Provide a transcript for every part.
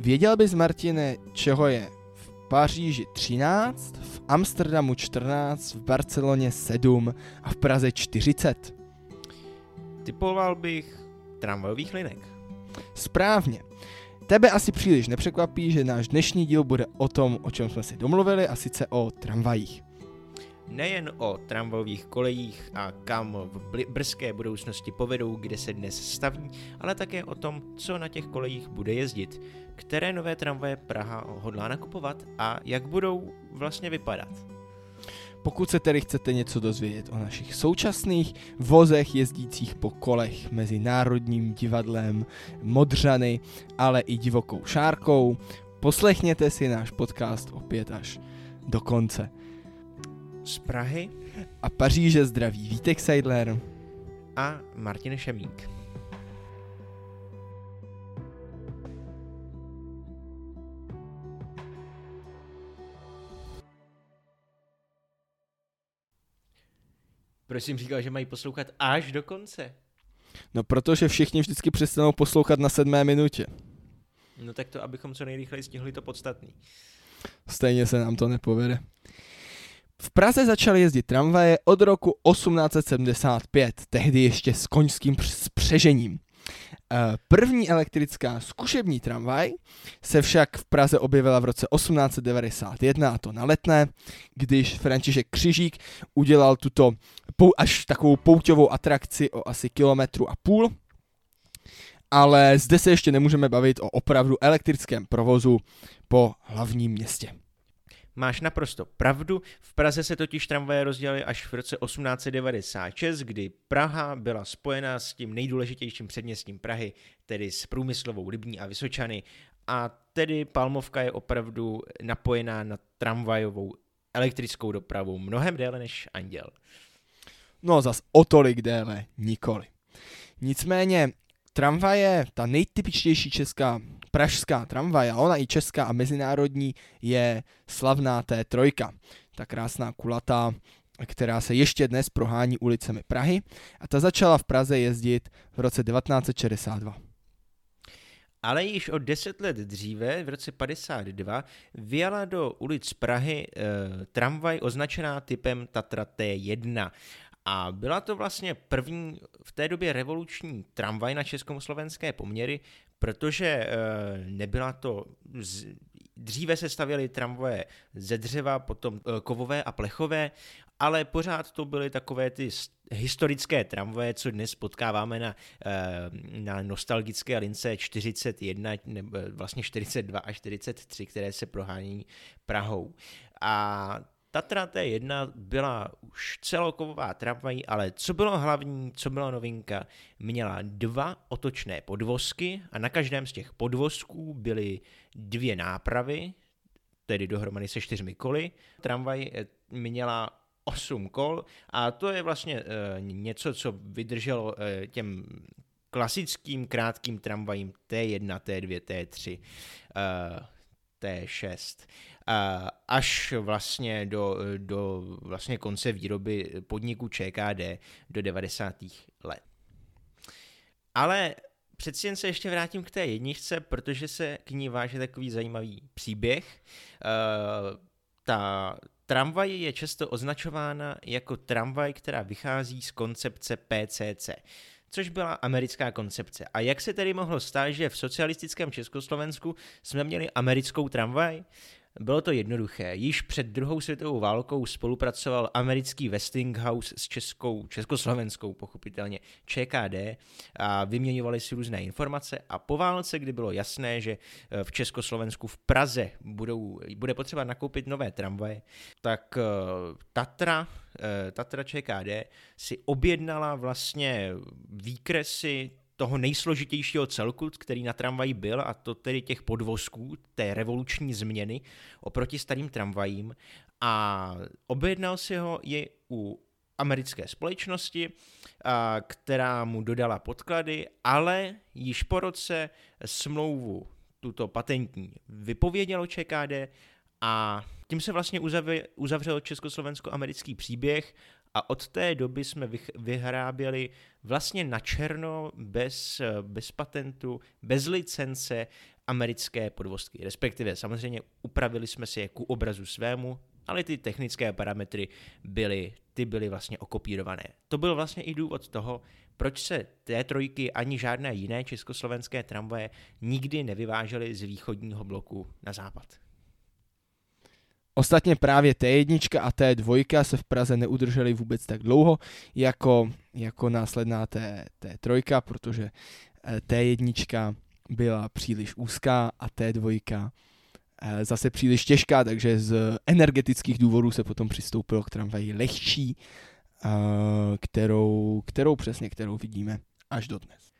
Věděl bys, Martine, čeho je v Paříži 13, v Amsterdamu 14, v Barceloně 7 a v Praze 40? Typoval bych tramvajových linek. Správně. Tebe asi příliš nepřekvapí, že náš dnešní díl bude o tom, o čem jsme si domluvili, a sice o tramvajích. Nejen o tramvajových kolejích a kam v brzké budoucnosti povedou, kde se dnes staví, ale také o tom, co na těch kolejích bude jezdit, které nové tramvaje Praha hodlá nakupovat a jak budou vlastně vypadat. Pokud se tedy chcete něco dozvědět o našich současných vozech jezdících po kolech mezi Národním divadlem, Modřany, ale i divokou šárkou, poslechněte si náš podcast opět až do konce. Z Prahy a Paříže zdraví Vítek Seidler a Martin Šemík. Proč jsi jim říkal, že mají poslouchat až do konce? No protože všichni vždycky přestanou poslouchat na sedmé minutě. No tak to, abychom co nejrychleji stihli to podstatný. Stejně se nám to nepovede. Praze začaly jezdit tramvaje od roku 1875, tehdy ještě s koňským spřežením. Eh, první elektrická zkušební tramvaj se však v Praze objevila v roce 1891, a to na letné, když František Křižík udělal tuto až takovou pouťovou atrakci o asi kilometru a půl. Ale zde se ještě nemůžeme bavit o opravdu elektrickém provozu po hlavním městě. Máš naprosto pravdu, v Praze se totiž tramvaje rozdělily až v roce 1896, kdy Praha byla spojena s tím nejdůležitějším předměstím Prahy, tedy s průmyslovou Libní a Vysočany, a tedy Palmovka je opravdu napojená na tramvajovou elektrickou dopravu mnohem déle než Anděl. No zas o tolik déle nikoli. Nicméně tramvaje, ta nejtypičtější česká pražská tramvaj, a ona i česká a mezinárodní, je slavná T3. Ta krásná kulatá, která se ještě dnes prohání ulicemi Prahy a ta začala v Praze jezdit v roce 1962. Ale již o deset let dříve, v roce 52, vyjela do ulic Prahy e, tramvaj označená typem Tatra T1. A byla to vlastně první v té době revoluční tramvaj na československé poměry, protože e, nebyla to z, Dříve se stavěly tramvaje ze dřeva, potom e, kovové a plechové, ale pořád to byly takové ty historické tramvaje, co dnes potkáváme na, e, na nostalgické lince 41, nebo vlastně 42 a 43, které se prohání Prahou. A Tatra T1 byla už celokovová tramvaj, ale co bylo hlavní, co byla novinka, měla dva otočné podvozky a na každém z těch podvozků byly dvě nápravy, tedy dohromady se čtyřmi koly. Tramvaj eh, měla 8 kol a to je vlastně e, něco, co vydrželo e, těm klasickým krátkým tramvajím T1, T2, T3, e, T6 až vlastně do, do vlastně konce výroby podniku ČKD do 90. let. Ale přeci jen se ještě vrátím k té jedničce, protože se k ní váže takový zajímavý příběh. Ta tramvaj je často označována jako tramvaj, která vychází z koncepce PCC což byla americká koncepce. A jak se tedy mohlo stát, že v socialistickém Československu jsme měli americkou tramvaj? Bylo to jednoduché. Již před druhou světovou válkou spolupracoval americký Westinghouse s českou, československou, pochopitelně ČKD a vyměňovali si různé informace a po válce, kdy bylo jasné, že eh, v Československu v Praze budou, bude potřeba nakoupit nové tramvaje, tak eh, Tatra, eh, Tatra ČKD si objednala vlastně výkresy toho nejsložitějšího celku, který na tramvaji byl, a to tedy těch podvozků, té revoluční změny oproti starým tramvajím. A objednal si ho i u americké společnosti, která mu dodala podklady, ale již po roce smlouvu tuto patentní vypovědělo ČKD a tím se vlastně uzavřel československo-americký příběh a od té doby jsme vyhráběli vlastně na černo, bez, bez patentu, bez licence americké podvozky, respektive samozřejmě upravili jsme si je ku obrazu svému, ale ty technické parametry byly, ty byly vlastně okopírované. To byl vlastně i důvod toho, proč se té trojky ani žádné jiné československé tramvaje nikdy nevyvážely z východního bloku na západ. Ostatně právě T1 a T2 se v Praze neudržely vůbec tak dlouho jako, jako následná T, T3, protože eh, T1 byla příliš úzká a T2 eh, zase příliš těžká, takže z energetických důvodů se potom přistoupilo k tramvaji lehčí, eh, kterou, kterou přesně, kterou vidíme až do dnes.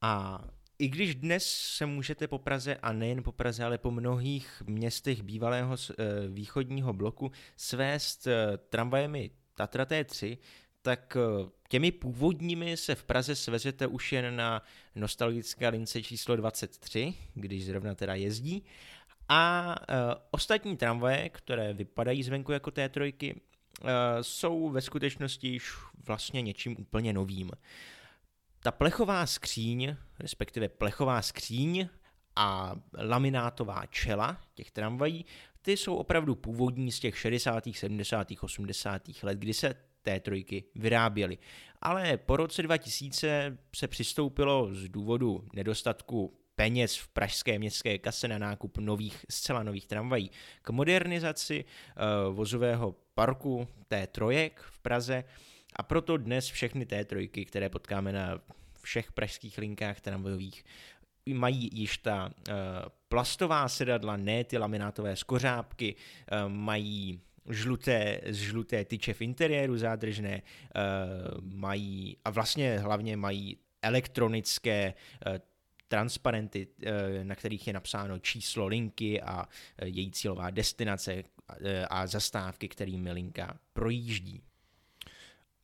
A i když dnes se můžete po Praze, a nejen po Praze, ale po mnohých městech bývalého eh, východního bloku svést eh, tramvajemi Tatra T3, tak eh, těmi původními se v Praze svezete už jen na nostalgické lince číslo 23, když zrovna teda jezdí. A ostatní tramvaje, které vypadají zvenku jako T3, jsou ve skutečnosti již vlastně něčím úplně novým ta plechová skříň, respektive plechová skříň a laminátová čela těch tramvají, ty jsou opravdu původní z těch 60., 70., 80. let, kdy se té trojky vyráběly. Ale po roce 2000 se přistoupilo z důvodu nedostatku peněz v pražské městské kase na nákup nových, zcela nových tramvají k modernizaci uh, vozového parku té trojek v Praze a proto dnes všechny té trojky, které potkáme na všech pražských linkách tramvajových, mají již ta uh, plastová sedadla, ne ty laminátové skořápky, uh, mají žluté, žluté tyče v interiéru zádržné, uh, mají a vlastně hlavně mají elektronické transparenty, na kterých je napsáno číslo linky a její cílová destinace a zastávky, kterými linka projíždí.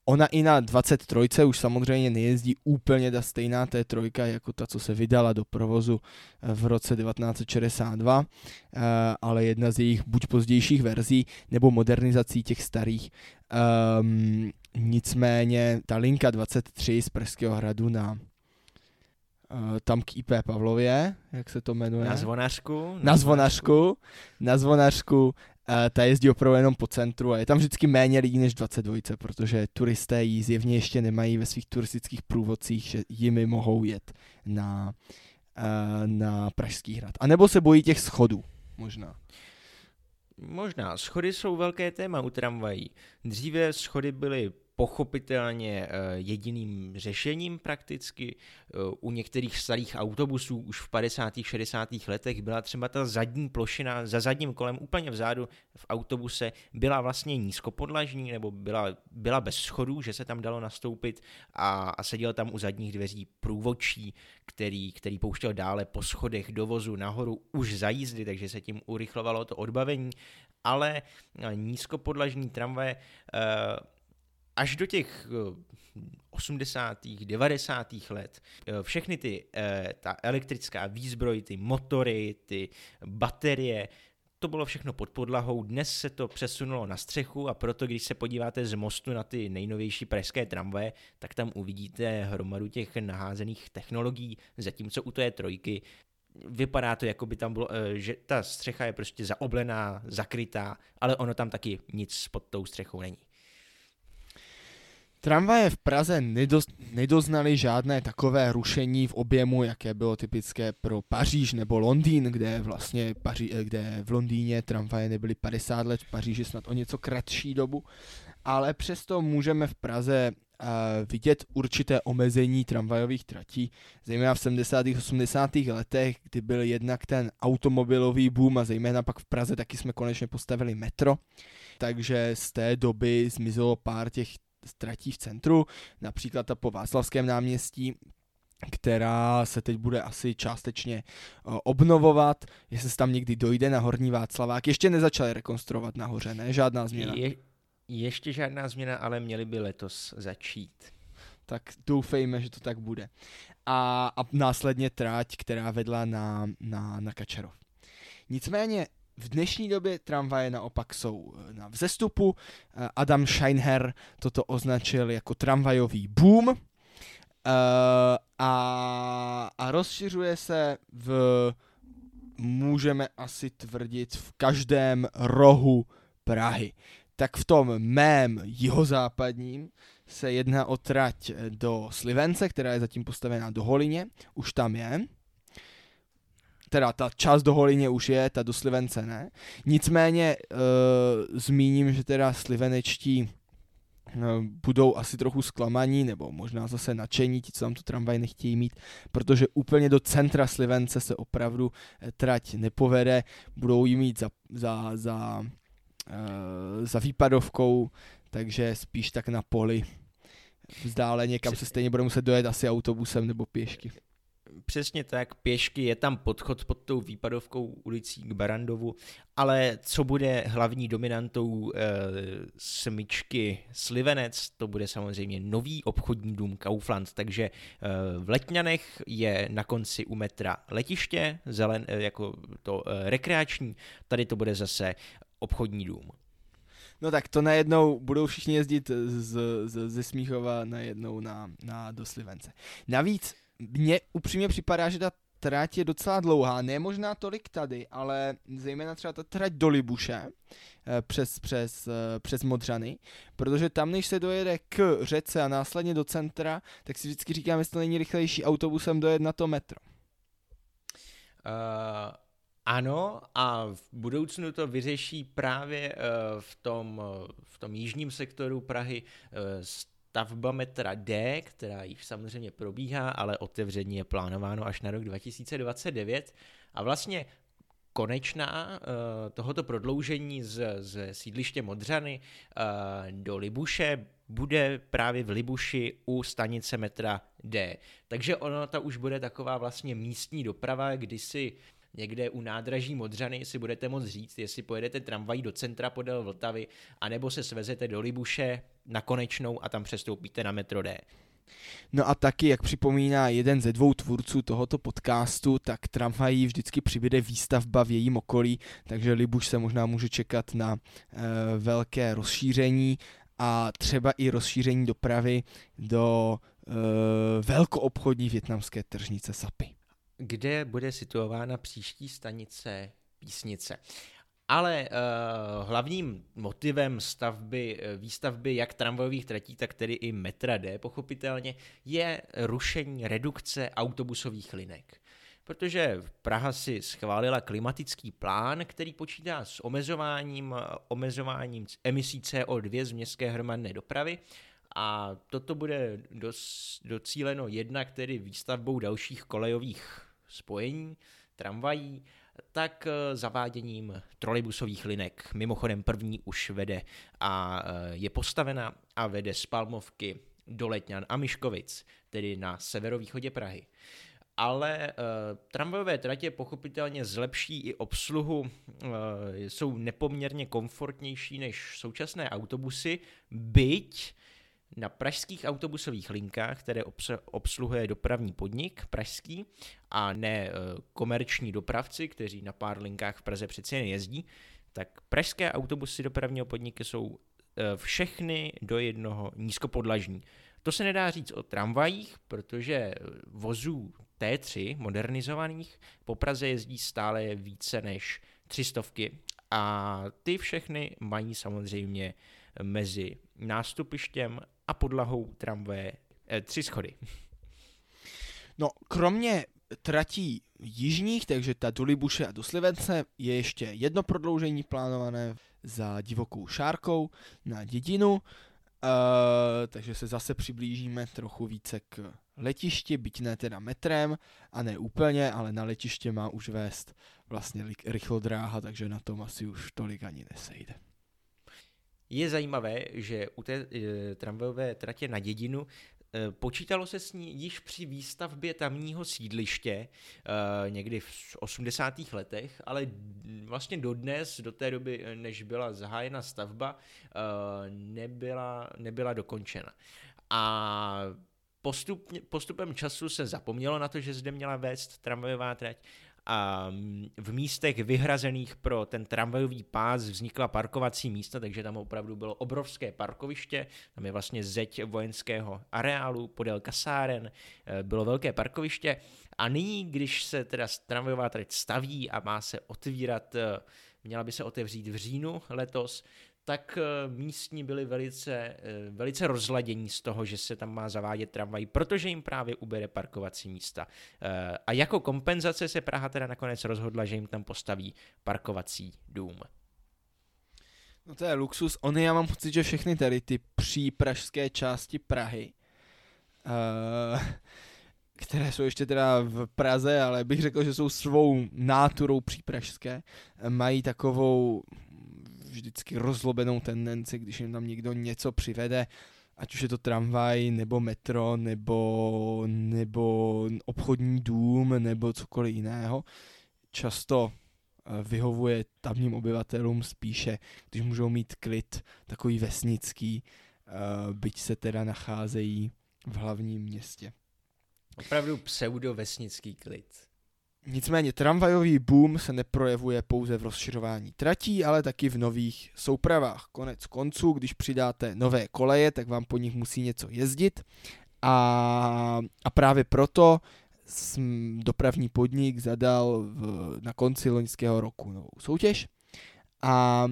Ona i na 23 už samozřejmě nejezdí úplně ta stejná T3 jako ta, co se vydala do provozu eh, v roce 1962, eh, ale jedna z jejich buď pozdějších verzí nebo modernizací těch starých. Um, nicméně ta linka 23 z Pražského hradu na uh, tam k IP Pavlově, jak se to jmenuje? Na zvonařku. Na, na zvonařku, na zvonařku ta jezdí opravdu jenom po centru a je tam vždycky méně lidí než 22, protože turisté ji zjevně ještě nemají ve svých turistických průvodcích, že jimi mohou jet na, na Pražský hrad. A nebo se bojí těch schodů, možná. Možná. Schody jsou velké téma u tramvají. Dříve schody byly pochopitelně eh, jediným řešením prakticky. Eh, u některých starých autobusů už v 50. 60. letech byla třeba ta zadní plošina za zadním kolem úplně vzadu v autobuse byla vlastně nízkopodlažní nebo byla, byla bez schodů, že se tam dalo nastoupit a, a seděl tam u zadních dveří průvodčí, který, který pouštěl dále po schodech do vozu nahoru už za jízdy, takže se tím urychlovalo to odbavení, ale eh, nízkopodlažní tramvaje až do těch 80. Eh, 90. let eh, všechny ty, eh, ta elektrická výzbroj, ty motory, ty baterie, to bylo všechno pod podlahou, dnes se to přesunulo na střechu a proto, když se podíváte z mostu na ty nejnovější pražské tramvaje, tak tam uvidíte hromadu těch naházených technologií, zatímco u té trojky vypadá to, jako by tam bylo, že ta střecha je prostě zaoblená, zakrytá, ale ono tam taky nic pod tou střechou není. Tramvaje v Praze nedoz, nedoznaly žádné takové rušení v objemu, jaké bylo typické pro Paříž nebo Londýn, kde vlastně Paří, eh, kde v Londýně tramvaje nebyly 50 let, v Paříži snad o něco kratší dobu, ale přesto můžeme v Praze uh, vidět určité omezení tramvajových tratí, zejména v 70. 80. letech, kdy byl jednak ten automobilový boom a zejména pak v Praze taky jsme konečně postavili metro, takže z té doby zmizelo pár těch ztratí v centru, například ta po Václavském náměstí, která se teď bude asi částečně uh, obnovovat, jestli se tam někdy dojde na Horní Václavák. Ještě nezačali rekonstruovat nahoře, ne? Žádná změna. Je, ještě žádná změna, ale měli by letos začít. Tak doufejme, že to tak bude. A, a následně tráť, která vedla na, na, na Kačerov. Nicméně v dnešní době tramvaje naopak jsou eh, na vzestupu. Eh, Adam Scheinher toto označil jako tramvajový boom. Uh, a, a rozšiřuje se v, můžeme asi tvrdit, v každém rohu Prahy. Tak v tom mém jihozápadním se jedná o trať do Slivence, která je zatím postavená do Holině, už tam je. Teda ta část do Holině už je, ta do Slivence ne. Nicméně e, zmíním, že teda slivenečtí No, budou asi trochu zklamaní, nebo možná zase nadšení, ti, co tam tu tramvaj nechtějí mít, protože úplně do centra Slivence se opravdu eh, trať nepovede, budou ji mít za, za, za, uh, za výpadovkou, takže spíš tak na poli vzdáleně, kam se stejně bude muset dojet asi autobusem nebo pěšky. Přesně tak, pěšky, je tam podchod pod tou výpadovkou ulicí k Barandovu, ale co bude hlavní dominantou e, smyčky Slivenec, to bude samozřejmě nový obchodní dům Kaufland, takže e, v Letňanech je na konci u metra letiště, zelen, e, jako to e, rekreační, tady to bude zase obchodní dům. No tak to najednou budou všichni jezdit z, z, ze Smíchova najednou na, na do Slivence. Navíc mně upřímně připadá, že ta trať je docela dlouhá, ne možná tolik tady, ale zejména třeba ta trať do Libuše eh, přes, přes, eh, přes Modřany, protože tam, než se dojede k řece a následně do centra, tak si vždycky říkám, jestli to není rychlejší autobusem dojet na to metro. Uh, ano, a v budoucnu to vyřeší právě uh, v, tom, v tom jižním sektoru Prahy uh, stavba metra D, která již samozřejmě probíhá, ale otevření je plánováno až na rok 2029. A vlastně konečná uh, tohoto prodloužení z, z sídliště Modřany uh, do Libuše bude právě v Libuši u stanice metra D. Takže ono to už bude taková vlastně místní doprava, kdy si někde u nádraží Modřany si budete moct říct, jestli pojedete tramvají do centra podél Vltavy, anebo se svezete do Libuše na konečnou a tam přestoupíte na metro D. No a taky, jak připomíná jeden ze dvou tvůrců tohoto podcastu, tak tramvají vždycky přibude výstavba v jejím okolí, takže Libuš se možná může čekat na e, velké rozšíření a třeba i rozšíření dopravy do e, velkoobchodní větnamské tržnice Sapy kde bude situována příští stanice Písnice. Ale uh, hlavním motivem stavby, eh, výstavby jak tramvajových tratí, tak tedy i metra D, pochopitelně, je rušení redukce autobusových linek. Protože Praha si schválila klimatický plán, který počítá s omezováním, omezováním emisí CO2 z městské hromadné dopravy a toto bude docíleno jednak tedy výstavbou dalších kolejových spojení, tramvají, tak eh, zaváděním trolejbusových linek. Mimochodem první už vede a eh, je postavena a vede z Palmovky do Letňan a Miškovic, tedy na severovýchodě Prahy. Ale uh, tramvajové tratě pochopitelně zlepší i obsluhu, uh, jsou nepoměrně komfortnější než současné autobusy, byť na pražských autobusových linkách, které obsluhuje dopravní podnik pražský a ne e, komerční dopravci, kteří na pár linkách v Praze přeci jen jezdí, tak pražské autobusy dopravního podniky jsou e, všechny do jednoho nízkopodlažní. To se nedá říct o tramvajích, protože vozů T3 modernizovaných po Praze jezdí stále více než třistovky a ty všechny mají samozřejmě mezi nástupištěm a podlahou tramvaje eh, tři schody. No, kromě tratí jižních, takže ta do Libuše a do Slivence, je ještě jedno prodloužení plánované za divokou šárkou na dědinu, uh, takže se zase přiblížíme trochu více k letišti, byť ne teda metrem a ne úplně, ale na letiště má už vést vlastně rychlodráha, takže na tom asi už tolik ani nesejde. Je zajímavé, že u té e, tramvajové tratě na dědinu e, Počítalo se s ní již při výstavbě tamního sídliště e, někdy v 80. letech, ale vlastně dodnes, do té doby, než byla zahájena stavba, nebyla, nebyla dokončena. A postup, postupem času se zapomnělo na to, že zde měla vést tramvajová trať a v místech vyhrazených pro ten tramvajový pás vznikla parkovací místa, takže tam opravdu bylo obrovské parkoviště, tam je vlastně zeď vojenského areálu podél kasáren, eh, bylo velké parkoviště. A nyní, když se teda tramvajová trať staví a má se otvírat, eh, měla by se otevřít v říjnu letos, tak eh, místní byli velice, eh, velice rozladění z toho, že se tam má zavádět tramvaj, protože jim právě ubere parkovací místa. Eh, a jako kompenzace se Praha teda nakonec rozhodla, že jim tam postaví parkovací dům. No to je luxus. Ony já mám pocit, že všechny tady ty přípražské části Prahy, které jsou ještě teda v Praze, ale bych řekl, že jsou svou náturou přípražské, mají takovou vždycky rozlobenou tendenci, když jim tam někdo něco přivede, ať už je to tramvaj, nebo metro, nebo, nebo obchodní dům, nebo cokoliv jiného. Často eh, vyhovuje tamním obyvatelům spíše, když můžou mít klid takový vesnický, eh, byť se teda nacházejí v hlavním městě. Opravdu pseudo-vesnický klid. Nicméně tramvajový boom se neprojevuje pouze v rozšiřování tratí, ale taky v nových soupravách. Konec konců, když přidáte nové koleje, tak vám po nich musí něco jezdit a, a právě proto dopravní podnik zadal v, na konci loňského roku novou soutěž a,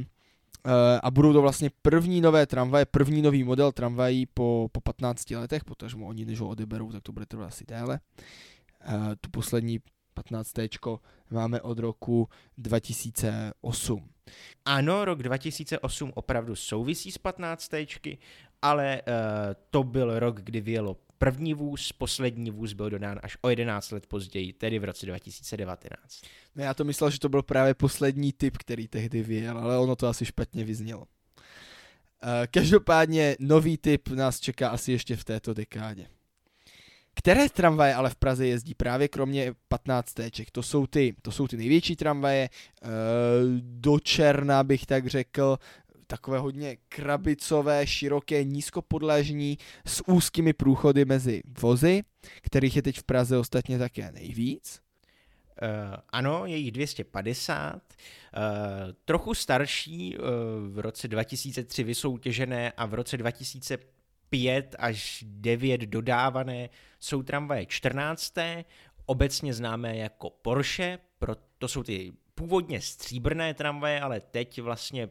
e, a budou to vlastně první nové tramvaje, první nový model tramvají po, po 15 letech, protože oni než ho odeberou, tak to bude trvat asi déle. E, tu poslední 15. máme od roku 2008. Ano, rok 2008 opravdu souvisí s 15. ale uh, to byl rok, kdy vyjelo první vůz, poslední vůz byl dodán až o 11 let později, tedy v roce 2019. No já to myslel, že to byl právě poslední typ, který tehdy vyjel, ale ono to asi špatně vyznělo. Uh, každopádně nový typ nás čeká asi ještě v této dekádě. Které tramvaje ale v Praze jezdí právě kromě 15 téček? To jsou ty, to jsou ty největší tramvaje, eh, do černa bych tak řekl, takové hodně krabicové, široké, nízkopodlažní s úzkými průchody mezi vozy, kterých je teď v Praze ostatně také nejvíc. Uh, ano, je jich 250, uh, trochu starší, uh, v roce 2003 vysoutěžené a v roce 2000 5 až 9 dodávané jsou tramvaje 14. Obecně známé jako Porsche, to jsou ty původně stříbrné tramvaje, ale teď vlastně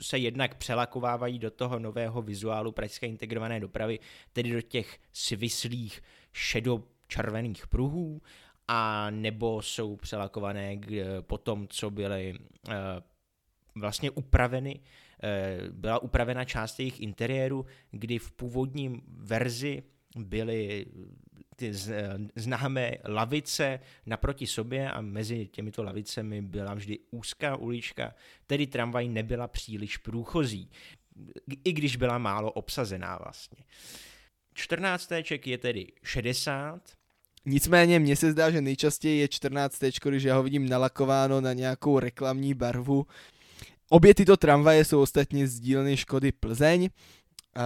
se jednak přelakovávají do toho nového vizuálu pražské integrované dopravy, tedy do těch svislých šedo-červených pruhů, a nebo jsou přelakované k, po tom, co byly uh, vlastně upraveny byla upravena část jejich interiéru, kdy v původním verzi byly ty eh, známé lavice naproti sobě a mezi těmito lavicemi byla vždy úzká ulička, tedy tramvaj nebyla příliš průchozí, i když byla málo obsazená vlastně. 14. je tedy 60, Nicméně mně se zdá, že nejčastěji je 14. když já ho vidím nalakováno na nějakou reklamní barvu, Obě tyto tramvaje jsou ostatně z dílny Škody Plzeň, uh,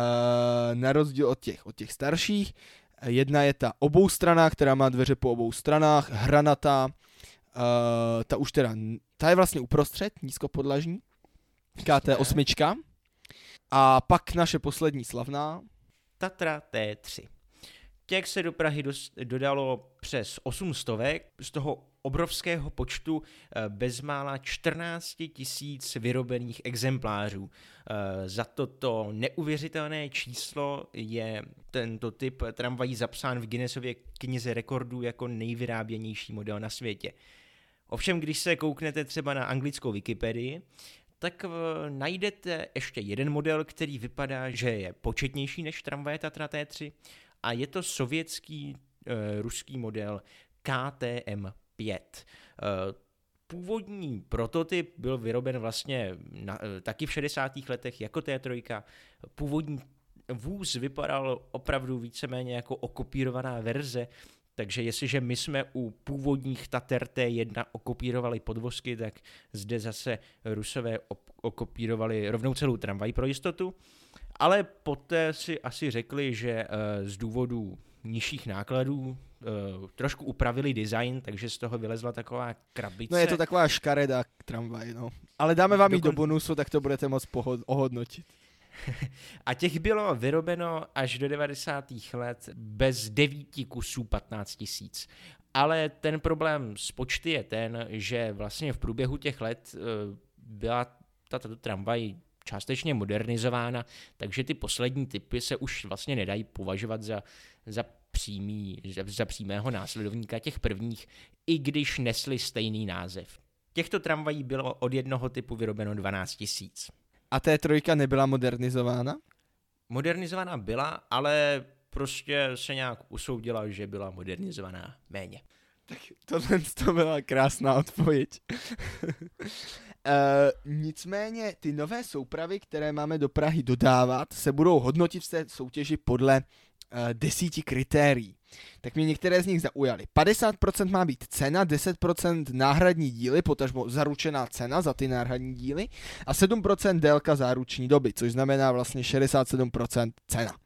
na rozdíl od těch, od těch starších. Jedna je ta oboustraná, která má dveře po obou stranách, hranatá, uh, ta už teda, ta je vlastně uprostřed, nízkopodlažní, KT8. A pak naše poslední slavná. Tatra T3. Těch se do Prahy dodalo přes 800, z toho obrovského počtu eh, bezmála 14 tisíc vyrobených exemplářů. Eh, za toto neuvěřitelné číslo je tento typ tramvají zapsán v Guinnessově knize rekordů jako nejvyráběnější model na světě. Ovšem, když se kouknete třeba na anglickou Wikipedii, tak eh, najdete ještě jeden model, který vypadá, že je početnější než tramvaje Tatra T3 a je to sovětský e, ruský model KTM 5. Eh, původní prototyp byl vyroben vlastně na, eh, taky v 60. letech jako T3. Původní vůz vypadal opravdu víceméně jako okopírovaná verze, takže jestliže my jsme u původních Tater T1 okopírovali podvozky, tak zde zase Rusové okopírovali rovnou celou tramvaj pro jistotu. Ale poté si asi řekli, že z důvodu nižších nákladů, uh, trošku upravili design, takže z toho vylezla taková krabice. No je to taková škaredá tramvaj, no. Ale dáme vám Dokon... ji do bonusu, tak to budete moc pohod- ohodnotit. A těch bylo vyrobeno až do 90. let bez devíti kusů 15 tisíc. Ale ten problém s počty je ten, že vlastně v průběhu těch let uh, byla tato tramvaj částečně modernizována, takže ty poslední typy se už vlastně nedají považovat za, za, přímý, za, za přímého následovníka těch prvních, i když nesli stejný název. Těchto tramvají bylo od jednoho typu vyrobeno 12 tisíc. A té trojka nebyla modernizována? Modernizovaná byla, ale prostě se nějak usoudila, že byla modernizovaná méně. Tak tohle to byla krásná odpověď. Uh, nicméně ty nové soupravy, které máme do Prahy dodávat, se budou hodnotit v té soutěži podle uh, desíti kritérií. Tak mě některé z nich zaujaly. 50% má být cena, 10% náhradní díly, potažmo zaručená cena za ty náhradní díly a 7% délka záruční doby, což znamená vlastně 67% cena. Uh,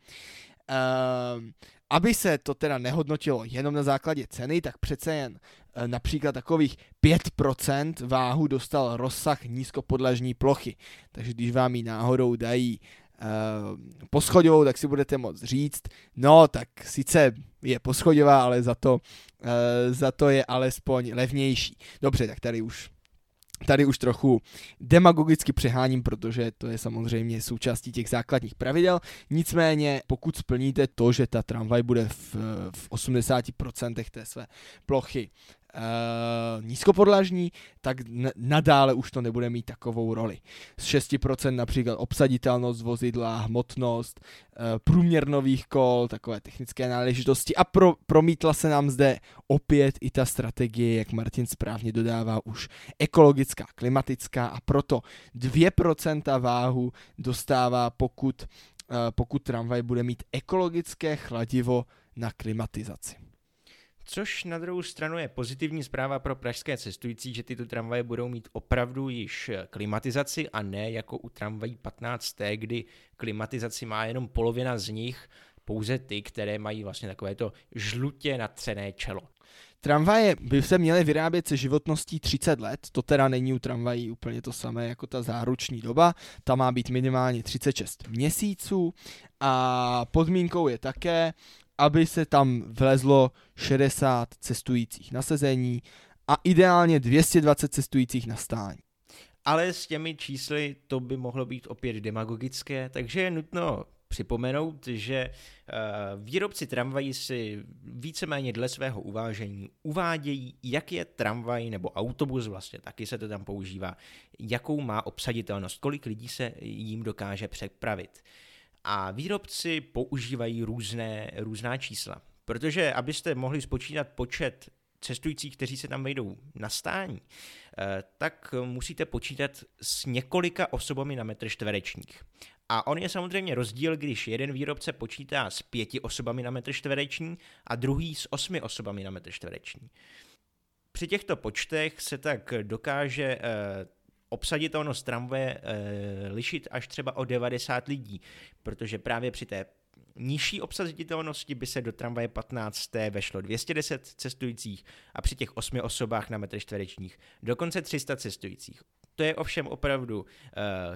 aby se to teda nehodnotilo jenom na základě ceny, tak přece jen e, například takových 5% váhu dostal rozsah nízkopodlažní plochy. Takže když vám ji náhodou dají uh, poschodovou, tak si budete moct říct, no tak sice je poschodová, ale za to, uh, za to je alespoň levnější. Dobře, tak tady už Tady už trochu demagogicky přeháním, protože to je samozřejmě součástí těch základních pravidel. Nicméně, pokud splníte to, že ta tramvaj bude v, v 80% té své plochy uh, nízkopodlažní, tak n- nadále už to nebude mít takovou roli. Z 6% například obsaditelnost vozidla, hmotnost, uh, průměr nových kol, takové technické náležitosti a pro, promítla se nám zde opět i ta strategie, jak Martin správně dodává, už ekologická, klimatická a proto 2% váhu dostává, pokud, uh, pokud tramvaj bude mít ekologické chladivo na klimatizaci. Což na druhou stranu je pozitivní zpráva pro pražské cestující, že tyto tramvaje budou mít opravdu již klimatizaci a ne jako u tramvají 15T, kdy klimatizaci má jenom polovina z nich, pouze ty, které mají vlastně takovéto žlutě natřené čelo. Tramvaje by se měly vyrábět se životností 30 let, to teda není u tramvají úplně to samé jako ta záruční doba, ta má být minimálně 36 měsíců a podmínkou je také, aby se tam vlezlo 60 cestujících na sezení a ideálně 220 cestujících na stání. Ale s těmi čísly to by mohlo být opět demagogické, takže je nutno připomenout, že eh, výrobci tramvají si víceméně dle svého uvážení uvádějí, jak je tramvaj nebo autobus, vlastně taky se to tam používá, jakou má obsaditelnost, kolik lidí se jim dokáže přepravit a výrobci používají různé, různá čísla. Protože abyste mohli spočítat počet cestujících, kteří se tam vejdou na stání, eh, tak musíte počítat s několika osobami na metr čtverečních. A on je samozřejmě rozdíl, když jeden výrobce počítá s pěti osobami na metr čtvereční a druhý s osmi osobami na metr čtvereční. Při těchto počtech se tak dokáže eh, obsaditelnost tramvaje e, lišit až třeba o 90 lidí, protože právě při té nižší obsaditelnosti by se do tramvaje 15T vešlo 210 cestujících a při těch 8 osobách na metr čtverečních dokonce 300 cestujících. To je ovšem opravdu uh,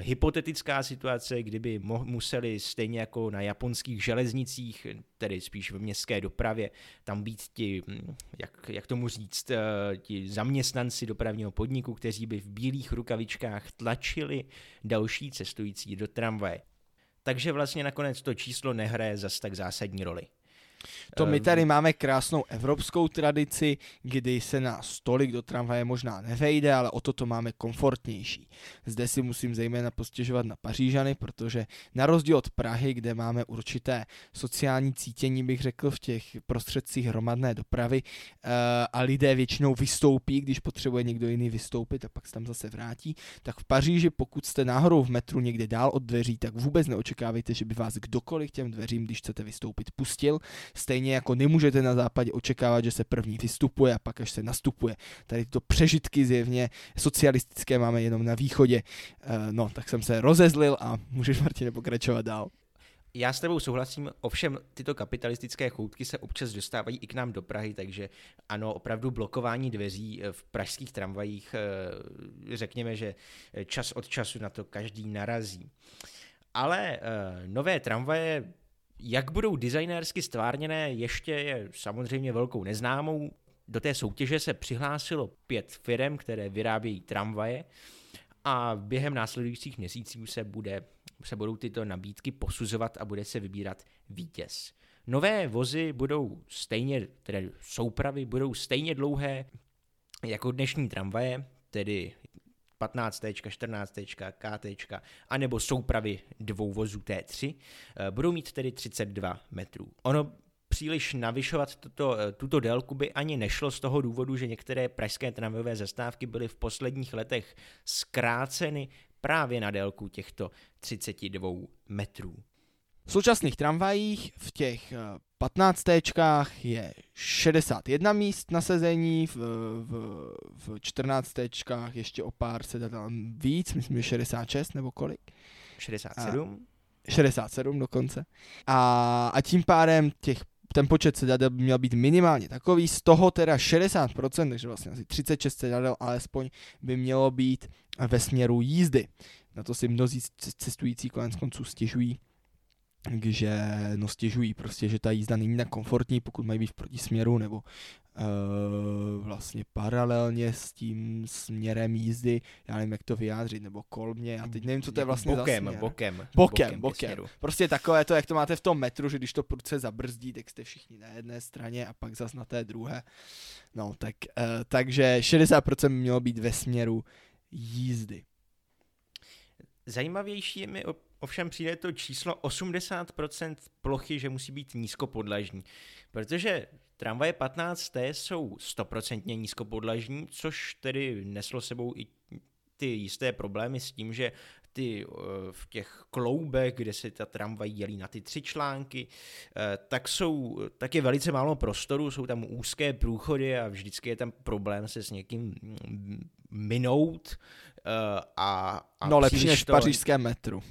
hypotetická situace, kdyby mo- museli stejně jako na japonských železnicích, tedy spíš v městské dopravě, tam být ti, hm, jak, jak tomu říct, uh, ti zaměstnanci dopravního podniku, kteří by v bílých rukavičkách tlačili další cestující do tramvaje. Takže vlastně nakonec to číslo nehraje zas tak zásadní roli. To my tady máme krásnou evropskou tradici, kdy se na stolik do tramvaje možná nevejde, ale o to to máme komfortnější. Zde si musím zejména postěžovat na Pařížany, protože na rozdíl od Prahy, kde máme určité sociální cítění, bych řekl, v těch prostředcích hromadné dopravy eh, a lidé většinou vystoupí, když potřebuje někdo jiný vystoupit a pak se tam zase vrátí, tak v Paříži, pokud jste náhodou v metru někde dál od dveří, tak vůbec neočekávejte, že by vás kdokoliv těm dveřím, když chcete vystoupit, pustil. Stejně jako nemůžete na západě očekávat, že se první vystupuje a pak až se nastupuje. Tady to přežitky zjevně socialistické máme jenom na východě. Eh, no, tak jsem se rozezlil a můžeš Martine pokračovat dál. Já s tebou souhlasím, ovšem tyto kapitalistické choutky se občas dostávají i k nám do Prahy, takže ano, opravdu blokování dveří v pražských tramvajích, eh, řekněme, že čas od času na to každý narazí. Ale eh, nové tramvaje, jak budou designérsky stvárněné, ještě je samozřejmě velkou neznámou. Do té soutěže se přihlásilo pět firm, které vyrábějí tramvaje a během následujících měsíců se, bude, se budou tyto nabídky posuzovat a bude se vybírat vítěz. Nové vozy budou stejně, tedy soupravy budou stejně dlouhé jako dnešní tramvaje, tedy 15, 14, KT, anebo soupravy dvou vozů T3, eh, budou mít tedy 32 metrů. Ono příliš navyšovat tuto, eh, tuto délku by ani nešlo z toho důvodu, že některé pražské tramvajové zastávky byly v posledních letech zkráceny právě na délku těchto 32 metrů. V současných tramvajích v těch 15 je 61 míst na sezení, v, v, v 14 ještě o pár se dá víc, myslím, že 66 nebo kolik? 67. A 67 dokonce. A, a tím pádem těch ten počet sedadel by měl být minimálně takový, z toho teda 60%, takže vlastně asi 36 sedadel alespoň by mělo být ve směru jízdy. Na to si mnozí cestující konec konců stěžují, že no stěžují prostě, že ta jízda není tak komfortní, pokud mají být v protisměru nebo uh, vlastně paralelně s tím směrem jízdy, já nevím, jak to vyjádřit, nebo kolmě, já teď nevím, co to je vlastně bokem, za směr. Bokem, bokem, bokem, bokem. Prostě takové to, jak to máte v tom metru, že když to prudce zabrzdí, tak jste všichni na jedné straně a pak zas na té druhé. No, tak, uh, takže 60% mělo být ve směru jízdy. Zajímavější je mi ovšem přijde to číslo 80% plochy, že musí být nízkopodlažní. Protože tramvaje 15T jsou 100% nízkopodlažní, což tedy neslo sebou i ty jisté problémy s tím, že ty eh, v těch kloubech, kde se ta tramvaj dělí na ty tři články, eh, tak, jsou, tak je velice málo prostoru, jsou tam úzké průchody a vždycky je tam problém se s někým mm, minout. Eh, a, a no lepší než to... v pařížském metru.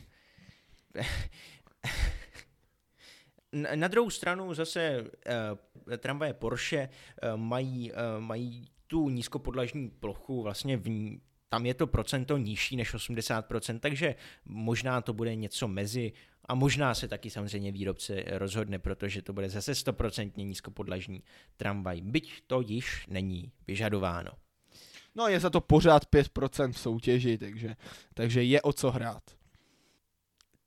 Na druhou stranu zase uh, tramvaje Porsche uh, mají, uh, mají tu nízkopodlažní plochu vlastně v, tam je to procento nižší než 80%, takže možná to bude něco mezi a možná se taky samozřejmě výrobce rozhodne, protože to bude zase 100% nízkopodlažní tramvaj, byť to již není vyžadováno. No je za to pořád 5% v soutěži, takže, takže je o co hrát.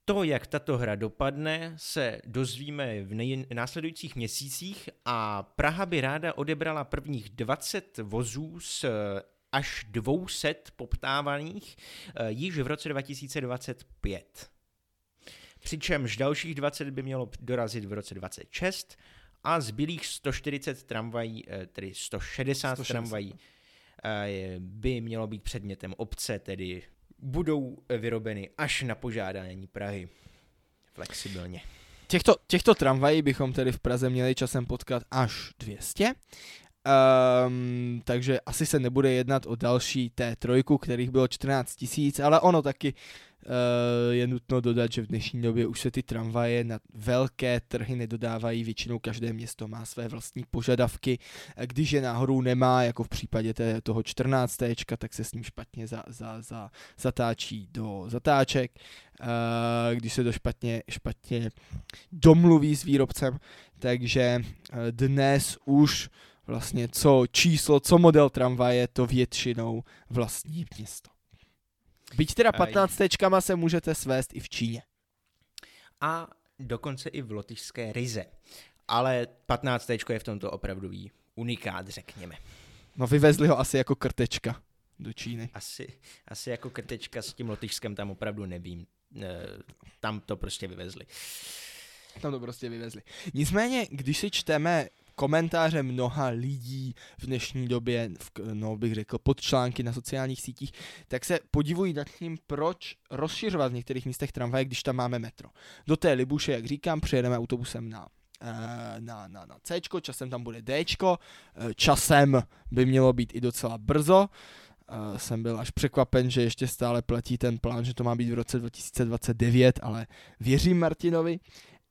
To, jak tato hra dopadne, se dozvíme v nej- následujících měsících a Praha by ráda odebrala prvních 20 vozů z až 200 poptávaných uh, již v roce 2025. Přičemž dalších 20 by mělo dorazit v roce 26 a zbylých 140 tramvají, eh, tedy 160, 160. tramvají, eh, by mělo být předmětem obce, tedy budou vyrobeny až na požádání Prahy. Flexibilně. Těchto, těchto tramvají bychom tedy v Praze měli časem potkat až 200 Um, takže asi se nebude jednat o další té trojku, kterých bylo 14 tisíc, ale ono taky je nutno dodat, že v dnešní době už se ty tramvaje na velké trhy nedodávají, většinou každé město má své vlastní požadavky, když je náhodou nemá, jako v případě té, toho 14. tak se s ním špatně za, za, za, zatáčí do zatáček, uh, když se to špatně, špatně domluví s výrobcem, takže dnes už vlastně co číslo, co model tramvaje, to většinou vlastní město. Byť teda 15 tečkama se můžete svést i v Číně. A dokonce i v lotyšské ryze. Ale 15 je v tomto opravdový unikát, řekněme. No vyvezli ho asi jako krtečka do Číny. Asi, asi jako krtečka s tím lotyšskem tam opravdu nevím. E, tam to prostě vyvezli. Tam to prostě vyvezli. Nicméně, když si čteme komentáře mnoha lidí v dnešní době, v, no bych řekl, pod články na sociálních sítích, tak se podivují nad tím, proč rozšiřovat v některých místech tramvaje, když tam máme metro. Do té Libuše, jak říkám, přijedeme autobusem na eh, na, na, na C, časem tam bude D, eh, časem by mělo být i docela brzo, uh, jsem byl až překvapen, že ještě stále platí ten plán, že to má být v roce 2029, ale věřím Martinovi.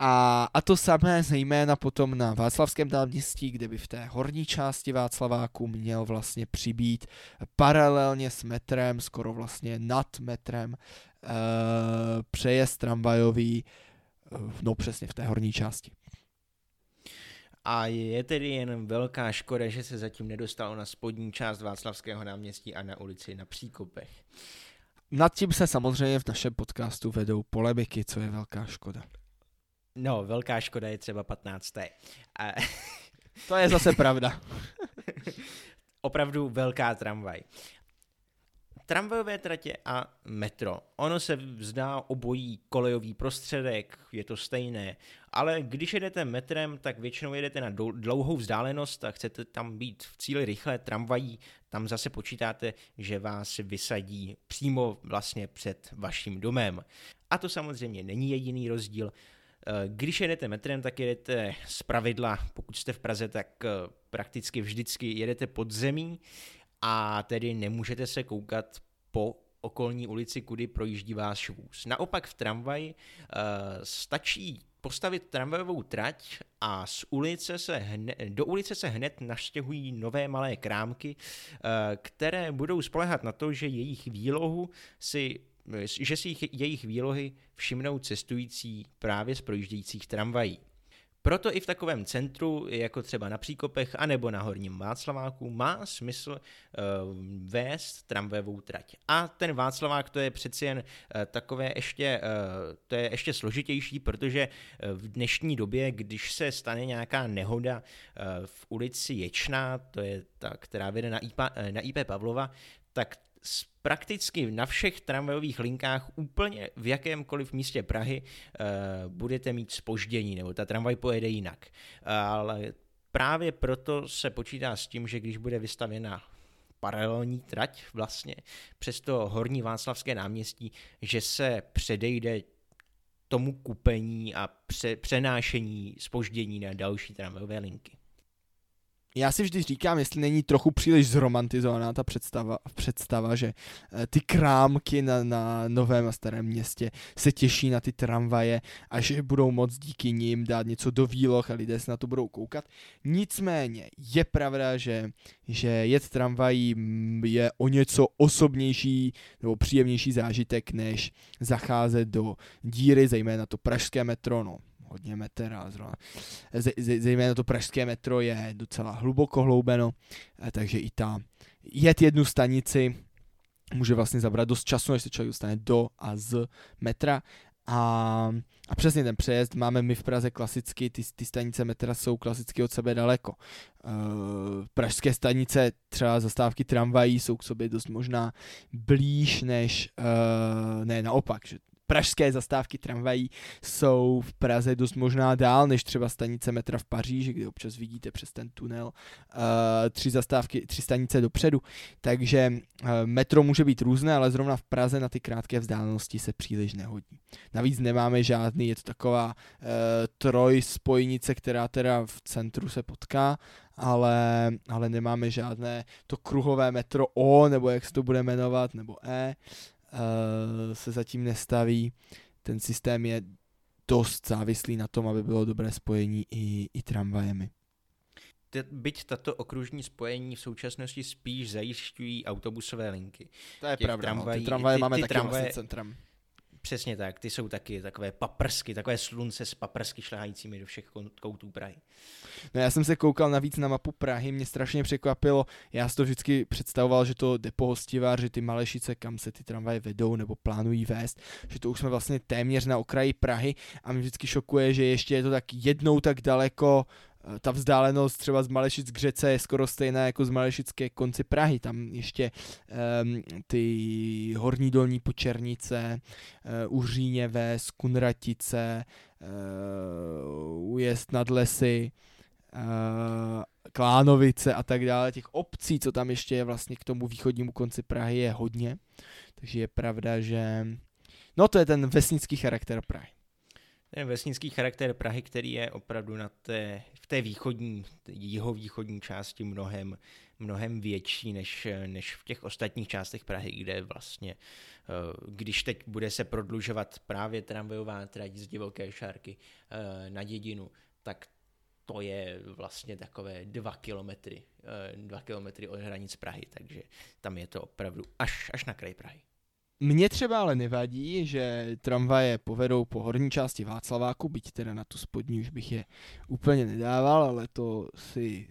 A, a to samé zejména potom na Václavském náměstí, kde by v té horní části Václaváku měl vlastně přibít paralelně s metrem, skoro vlastně nad metrem, uh, přejezd tramvajový, uh, no přesně v té horní části. A je tedy jen velká škoda, že se zatím nedostalo na spodní část Václavského náměstí a na ulici na Příkopech. Nad tím se samozřejmě v našem podcastu vedou polemiky, co je velká škoda. No, velká škoda je třeba 15. A... To je zase pravda. Opravdu velká tramvaj. Tramvajové tratě a metro. Ono se vzdá obojí kolejový prostředek, je to stejné, ale když jedete metrem, tak většinou jedete na dlouhou vzdálenost a chcete tam být v cíli rychle tramvají, tam zase počítáte, že vás vysadí přímo vlastně před vaším domem. A to samozřejmě není jediný rozdíl. Eh, když jedete metrem, tak jedete z pravidla, pokud jste v Praze, tak eh, prakticky vždycky jedete pod zemí a tedy nemůžete se koukat po okolní ulici, kudy projíždí váš vůz. Naopak v tramvaji uh, stačí postavit tramvajovou trať a z ulice se hne, do ulice se hned naštěhují nové malé krámky, které budou spolehat na to, že jejich výlohu si že si jejich výlohy všimnou cestující právě z projíždějících tramvají. Proto i v takovém centru, jako třeba na Příkopech anebo na Horním Václaváku, má smysl uh, vést tramvajovou trať. A ten Václavák to je přeci jen uh, takové ještě, uh, to je ještě složitější, protože uh, v dnešní době, když se stane nějaká nehoda uh, v ulici Ječná, to je ta, která vede na na IP Pavlova, tak prakticky na všech tramvajových linkách úplně v jakémkoliv místě Prahy uh, budete mít spoždění, nebo ta tramvaj pojede jinak. Ale právě proto se počítá s tím, že když bude vystavěna paralelní trať vlastně přes to horní Václavské náměstí, že se předejde tomu kupení a pře- přenášení spoždění na další tramvajové linky já si vždy říkám, jestli není trochu příliš zromantizovaná ta představa, představa že eh, ty krámky na, na novém a starém městě se těší na ty tramvaje a že budou moc díky nim dát něco do výloh a lidé se na to budou koukat. Nicméně je pravda, že, že jet tramvají je o něco osobnější nebo příjemnější zážitek, než zacházet do díry, zejména to pražské metro, no hodně meter a zrovna, zejména to pražské metro je docela hluboko hloubeno, eh, takže i ta jet jednu stanici může vlastně zabrat dost času, než se člověk dostane do a z metra a, a přesně ten přejezd máme my v Praze klasicky, ty, ty stanice metra jsou klasicky od sebe daleko. Uh, pražské stanice, třeba zastávky tramvají, jsou k sobě dost možná blíž než, uh, ne naopak, že pražské zastávky tramvají jsou v Praze dost možná dál než třeba stanice metra v Paříži, kde občas vidíte přes ten tunel uh, tři zastávky, tři stanice dopředu. Takže uh, metro může být různé, ale zrovna v Praze na ty krátké vzdálenosti se příliš nehodí. Navíc nemáme žádný, je to taková uh, troj spojnice, která teda v centru se potká, ale, ale nemáme žádné to kruhové metro O, nebo jak se to bude jmenovat, nebo E, se zatím nestaví. Ten systém je dost závislý na tom, aby bylo dobré spojení i, i tramvajemi. Byť tato okružní spojení v současnosti spíš zajišťují autobusové linky. To je Těch pravda, tramvají, no. ty tramvaje ty, máme ty taky tramvaje, vlastně centrem. Přesně tak, ty jsou taky takové paprsky, takové slunce s paprsky šlehajícími do všech koutů Prahy. No já jsem se koukal navíc na mapu Prahy, mě strašně překvapilo, já si to vždycky představoval, že to depo hostivár, že ty Malešice, kam se ty tramvaje vedou nebo plánují vést, že to už jsme vlastně téměř na okraji Prahy a mě vždycky šokuje, že ještě je to tak jednou tak daleko ta vzdálenost třeba z Malešic k řece je skoro stejná jako z Malešické konci Prahy. Tam ještě um, ty horní dolní počernice, uh, Uříně Ves, Kunratice, uh, Ujezd nad lesy, uh, Klánovice a tak dále. Těch obcí, co tam ještě je vlastně k tomu východnímu konci Prahy je hodně. Takže je pravda, že no to je ten vesnický charakter Prahy. Ten vesnický charakter Prahy, který je opravdu na té, v té východní, jihovýchodní části mnohem, mnohem větší než, než v těch ostatních částech Prahy, kde vlastně, eh, když teď bude se prodlužovat právě tramvajová trať z divoké šárky eh, na dědinu, tak to je vlastně takové dva kilometry, eh, dva kilometry od hranic Prahy, takže tam je to opravdu až, až na kraj Prahy. Mně třeba ale nevadí, že tramvaje povedou po horní části Václaváku, byť teda na tu spodní už bych je úplně nedával, ale to si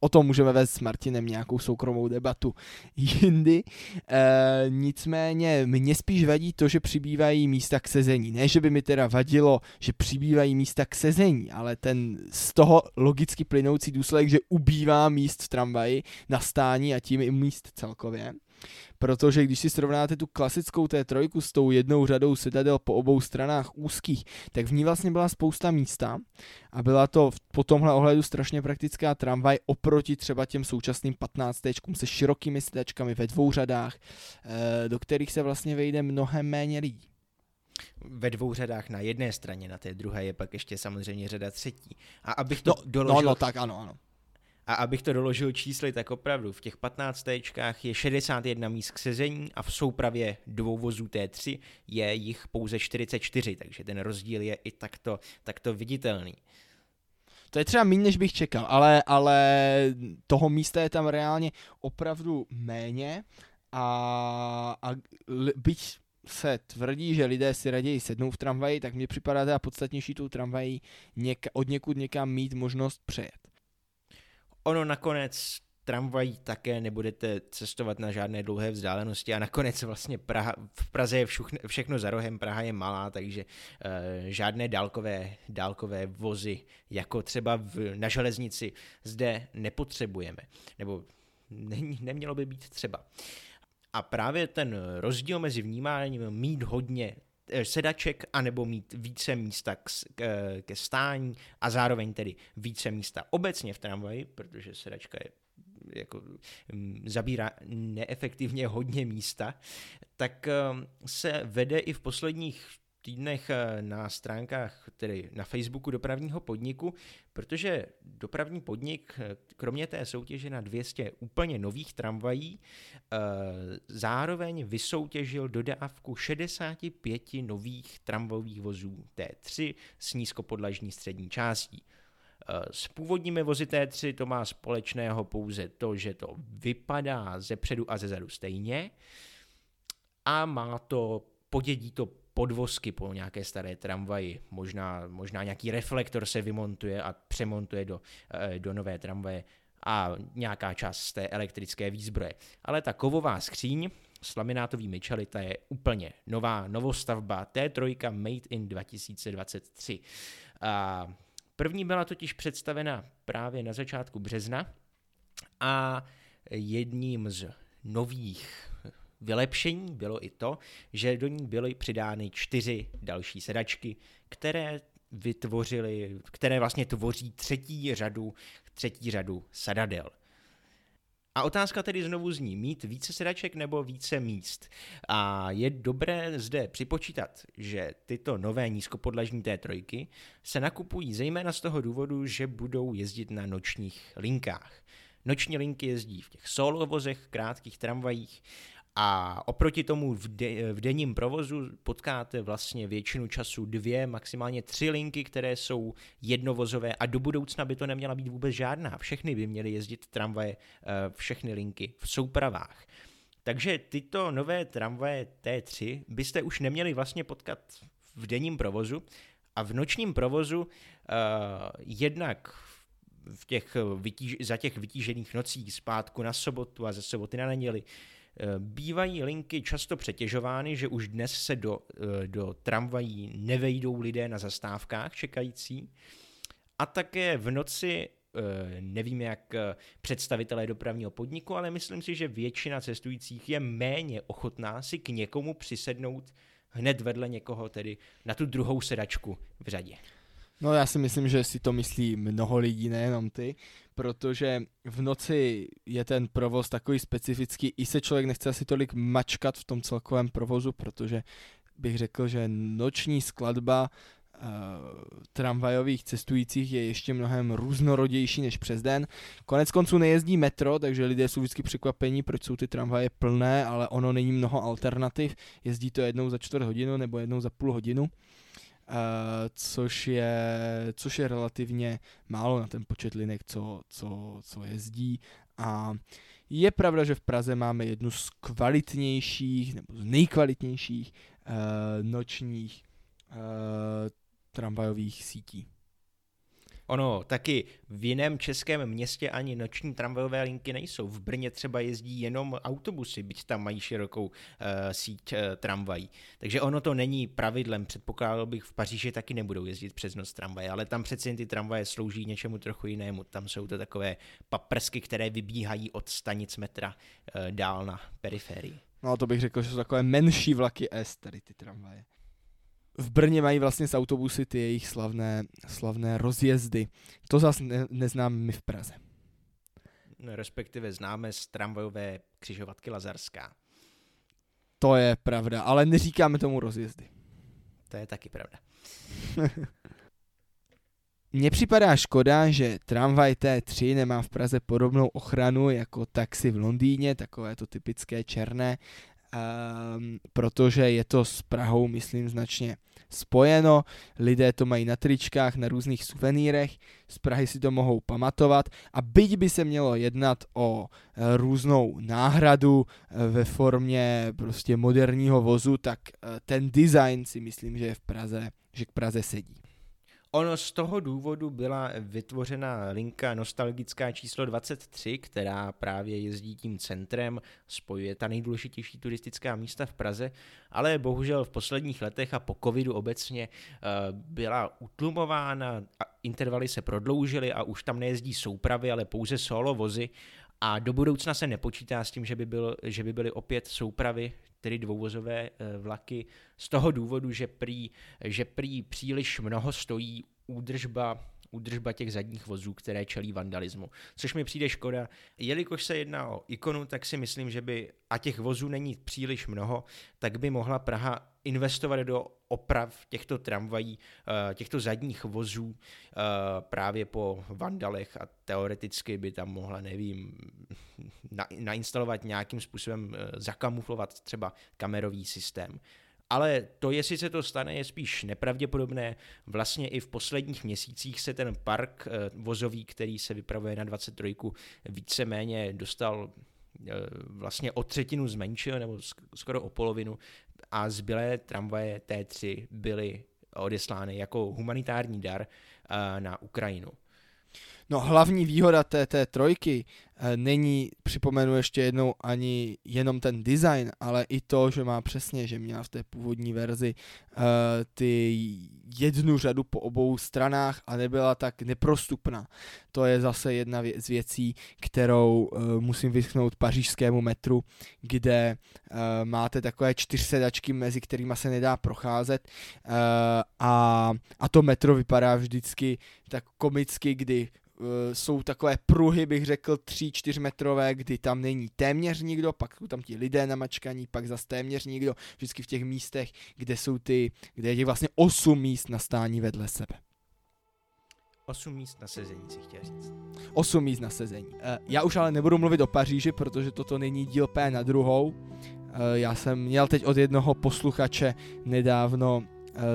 o tom můžeme vést s Martinem nějakou soukromou debatu jindy. E, nicméně mě spíš vadí to, že přibývají místa k sezení. Ne, že by mi teda vadilo, že přibývají místa k sezení, ale ten z toho logicky plynoucí důsledek, že ubývá míst v tramvaji na stání a tím i míst celkově protože když si srovnáte tu klasickou T3 s tou jednou řadou sedadel po obou stranách úzkých, tak v ní vlastně byla spousta místa a byla to po tomhle ohledu strašně praktická tramvaj oproti třeba těm současným 15 se širokými sedačkami ve dvou řadách, eh, do kterých se vlastně vejde mnohem méně lidí ve dvou řadách na jedné straně, na té druhé je pak ještě samozřejmě řada třetí. A abych to no, doložil... No, no, tak ano, ano. A abych to doložil čísly, tak opravdu v těch 15 téčkách je 61 míst k sezení a v soupravě dvou vozů T3 je jich pouze 44, takže ten rozdíl je i takto, takto viditelný. To je třeba méně, než bych čekal, ale, ale toho místa je tam reálně opravdu méně a, a byť se tvrdí, že lidé si raději sednou v tramvaji, tak mně připadá teda podstatnější tu tramvají něka, od někud někam mít možnost přejet. Ono nakonec tramvají také nebudete cestovat na žádné dlouhé vzdálenosti a nakonec vlastně Praha, v Praze je všuchne, všechno za rohem, Praha je malá, takže uh, žádné dálkové, dálkové vozy, jako třeba v, na železnici, zde nepotřebujeme, nebo ne, nemělo by být třeba. A právě ten rozdíl mezi vnímáním mít hodně sedaček, anebo mít více místa k, k, ke stání a zároveň tedy více místa obecně v tramvaji, protože sedačka je jako mm, zabírá neefektivně hodně místa, tak ehm, se vede i v posledních týdnech eh, na stránkách, tedy na Facebooku dopravního podniku, protože dopravní podnik, eh, kromě té soutěže na 200 úplně nových tramvají, eh, zároveň vysoutěžil dodávku 65 nových tramvajových vozů T3 s nízkopodlažní střední částí. S původními vozy T3 to má společného pouze to, že to vypadá ze předu a ze zadu stejně a má to, podědí to podvozky po nějaké staré tramvaji, možná, možná nějaký reflektor se vymontuje a přemontuje do, eh, do nové tramvaje a nějaká část z té elektrické výzbroje. Ale ta kovová skříň s laminátovými čely, ta je úplně nová, novostavba T3 Made in 2023. A první byla totiž představena právě na začátku března a jedním z nových vylepšení bylo i to, že do ní byly přidány čtyři další sedačky, které vytvořily, které vlastně tvoří třetí řadu, třetí řadu sadadel. A otázka tedy znovu zní, mít více sedaček nebo více míst. A je dobré zde připočítat, že tyto nové nízkopodlažní T3 se nakupují zejména z toho důvodu, že budou jezdit na nočních linkách. Noční linky jezdí v těch solovozech, krátkých tramvajích a oproti tomu v, de, v denním provozu potkáte vlastně většinu času dvě, maximálně tři linky, které jsou jednovozové a do budoucna by to neměla být vůbec žádná. Všechny by měly jezdit tramvaje, eh, všechny linky v soupravách. Takže tyto nové tramvaje T3 byste už neměli vlastně potkat v denním provozu a v nočním provozu uh, jednak v těch vytíž, za těch vytížených nocích zpátku na sobotu a ze soboty na neděli Bývají linky často přetěžovány, že už dnes se do, eh, do tramvají nevejdou lidé na zastávkách čekající. A také v noci eh, nevím jak eh, představitelé dopravního podniku, ale myslím si, že většina cestujících je méně ochotná si k někomu přisednout hned vedle někoho, tedy na tu druhou sedačku v řadě. No já si myslím, že si to myslí mnoho lidí, nejenom ty, protože v noci je ten provoz takový specifický, i se člověk nechce asi tolik mačkat v tom celkovém provozu, protože bych řekl, že noční skladba tramvajových cestujících je ještě mnohem různorodější než přes den. Konec konců nejezdí metro, takže lidé jsou vždycky překvapení, proč jsou ty tramvaje plné, ale ono není mnoho alternativ. Jezdí to jednou za čtvrt hodinu nebo jednou za půl hodinu. Uh, což, je, což je relativně málo na ten počet linek, co, co, co jezdí. A je pravda, že v Praze máme jednu z kvalitnějších nebo z nejkvalitnějších uh, nočních uh, tramvajových sítí. Ono taky v jiném českém městě ani noční tramvajové linky nejsou. V Brně třeba jezdí jenom autobusy, byť tam mají širokou uh, síť uh, tramvají. Takže ono to není pravidlem. Předpokládal bych, v Paříži taky nebudou jezdit přes noc tramvaje, ale tam přeci ty tramvaje slouží něčemu trochu jinému. Tam jsou to takové paprsky, které vybíhají od stanic metra uh, dál na periferii. No to bych řekl, že jsou takové menší vlaky S, tady ty tramvaje v Brně mají vlastně z autobusy ty jejich slavné, slavné rozjezdy. To zase ne, neznám my v Praze. No, respektive známe z tramvajové křižovatky Lazarská. To je pravda, ale neříkáme tomu rozjezdy. To je taky pravda. Mně připadá škoda, že tramvaj T3 nemá v Praze podobnou ochranu jako taxi v Londýně, takové to typické černé, um, protože je to s Prahou, myslím, značně spojeno, lidé to mají na tričkách, na různých suvenýrech, z Prahy si to mohou pamatovat. A byť by se mělo jednat o e, různou náhradu e, ve formě prostě moderního vozu, tak e, ten design si myslím, že je v Praze, že k Praze sedí. Ono z toho důvodu byla vytvořena linka nostalgická číslo 23, která právě jezdí tím centrem, spojuje ta nejdůležitější turistická místa v Praze, ale bohužel v posledních letech a po covidu obecně eh, byla utlumována, intervaly se prodloužily a už tam nejezdí soupravy, ale pouze solo vozy a do budoucna se nepočítá s tím, že by, byl, že by byly opět soupravy, tedy dvouvozové eh, vlaky, z toho důvodu, že prý, že prý příliš mnoho stojí údržba údržba těch zadních vozů, které čelí vandalismu. Což mi přijde škoda. Jelikož se jedná o ikonu, tak si myslím, že by, a těch vozů není příliš mnoho, tak by mohla Praha investovat do oprav těchto tramvají, eh, těchto zadních vozů eh, právě po vandalech a teoreticky by tam mohla, nevím, nainstalovat nějakým způsobem, eh, zakamuflovat třeba kamerový systém. Ale to, jestli se to stane, je spíš nepravděpodobné. Vlastně i v posledních měsících se ten park vozový, který se vypravuje na 23, víceméně dostal vlastně o třetinu zmenšil, nebo skoro o polovinu a zbylé tramvaje T3 byly odeslány jako humanitární dar eh, na Ukrajinu. No hlavní výhoda té, té trojky Eh, není, připomenu ještě jednou, ani jenom ten design, ale i to, že má přesně, že měla v té původní verzi uh, ty jednu řadu po obou stranách a nebyla tak neprostupná. To je zase jedna vě- z věcí, kterou uh, musím vyschnout pařížskému metru, kde uh, máte takové čtyřsedačky, mezi kterými se nedá procházet uh, a, a to metro vypadá vždycky tak komicky, kdy Eh, jsou takové pruhy, bych řekl, 3-4 metrové, kdy tam není téměř nikdo, pak jsou tam ti lidé namačkaní, pak zase téměř nikdo, vždycky v těch místech, kde jsou ty, kde je vlastně 8 míst na stání vedle sebe. 8 míst na sezení si chtěl říct. 8 míst na sezení. Eh, já už ale nebudu mluvit o Paříži, protože toto není díl P na druhou. Eh, já jsem měl teď od jednoho posluchače nedávno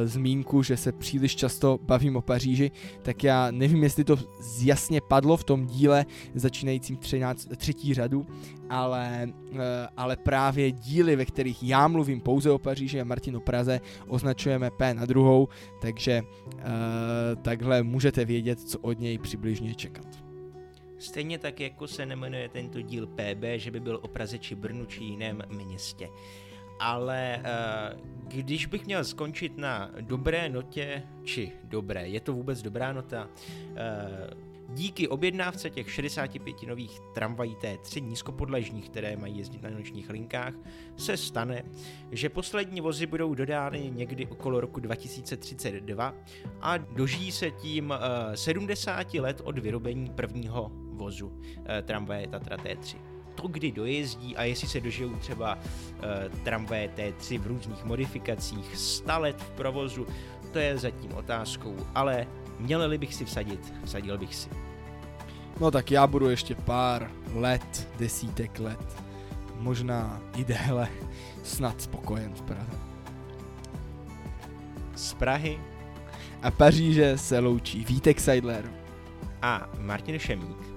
zmínku, že se příliš často bavím o Paříži, tak já nevím, jestli to jasně padlo v tom díle začínajícím 13, třetí řadu, ale, eh, ale právě díly, ve kterých já mluvím pouze o Paříži a Martinu Praze, označujeme P na druhou, takže uh, takhle můžete vědět, co od něj přibližně čekat. Stejně tak, jako se nemenuje tento díl PB, že by byl o Praze či Brnu či jiném městě ale uh, když bych měl skončit na dobré notě, či dobré, je to vůbec dobrá nota, uh, Díky objednávce těch 65 nových tramvají T3 nízkopodležních, které mají jezdit na nočních linkách, se stane, že poslední vozy budou dodány někdy okolo roku 2032 a dožijí se tím uh, eh, 70 let od vyrobení prvního vozu tramvaje Tatra T3. To, kdy dojezdí a jestli se dožijou třeba uh, tramvaje T3 v různých modifikacích, 100 let v provozu, to je zatím otázkou, ale měl bych si vsadit, vsadil bych si. No tak já budu ještě pár let, desítek let, možná i déle, snad spokojen v Praze. Z Prahy a Paříže se loučí Vítek Seidler a Martin Šemík.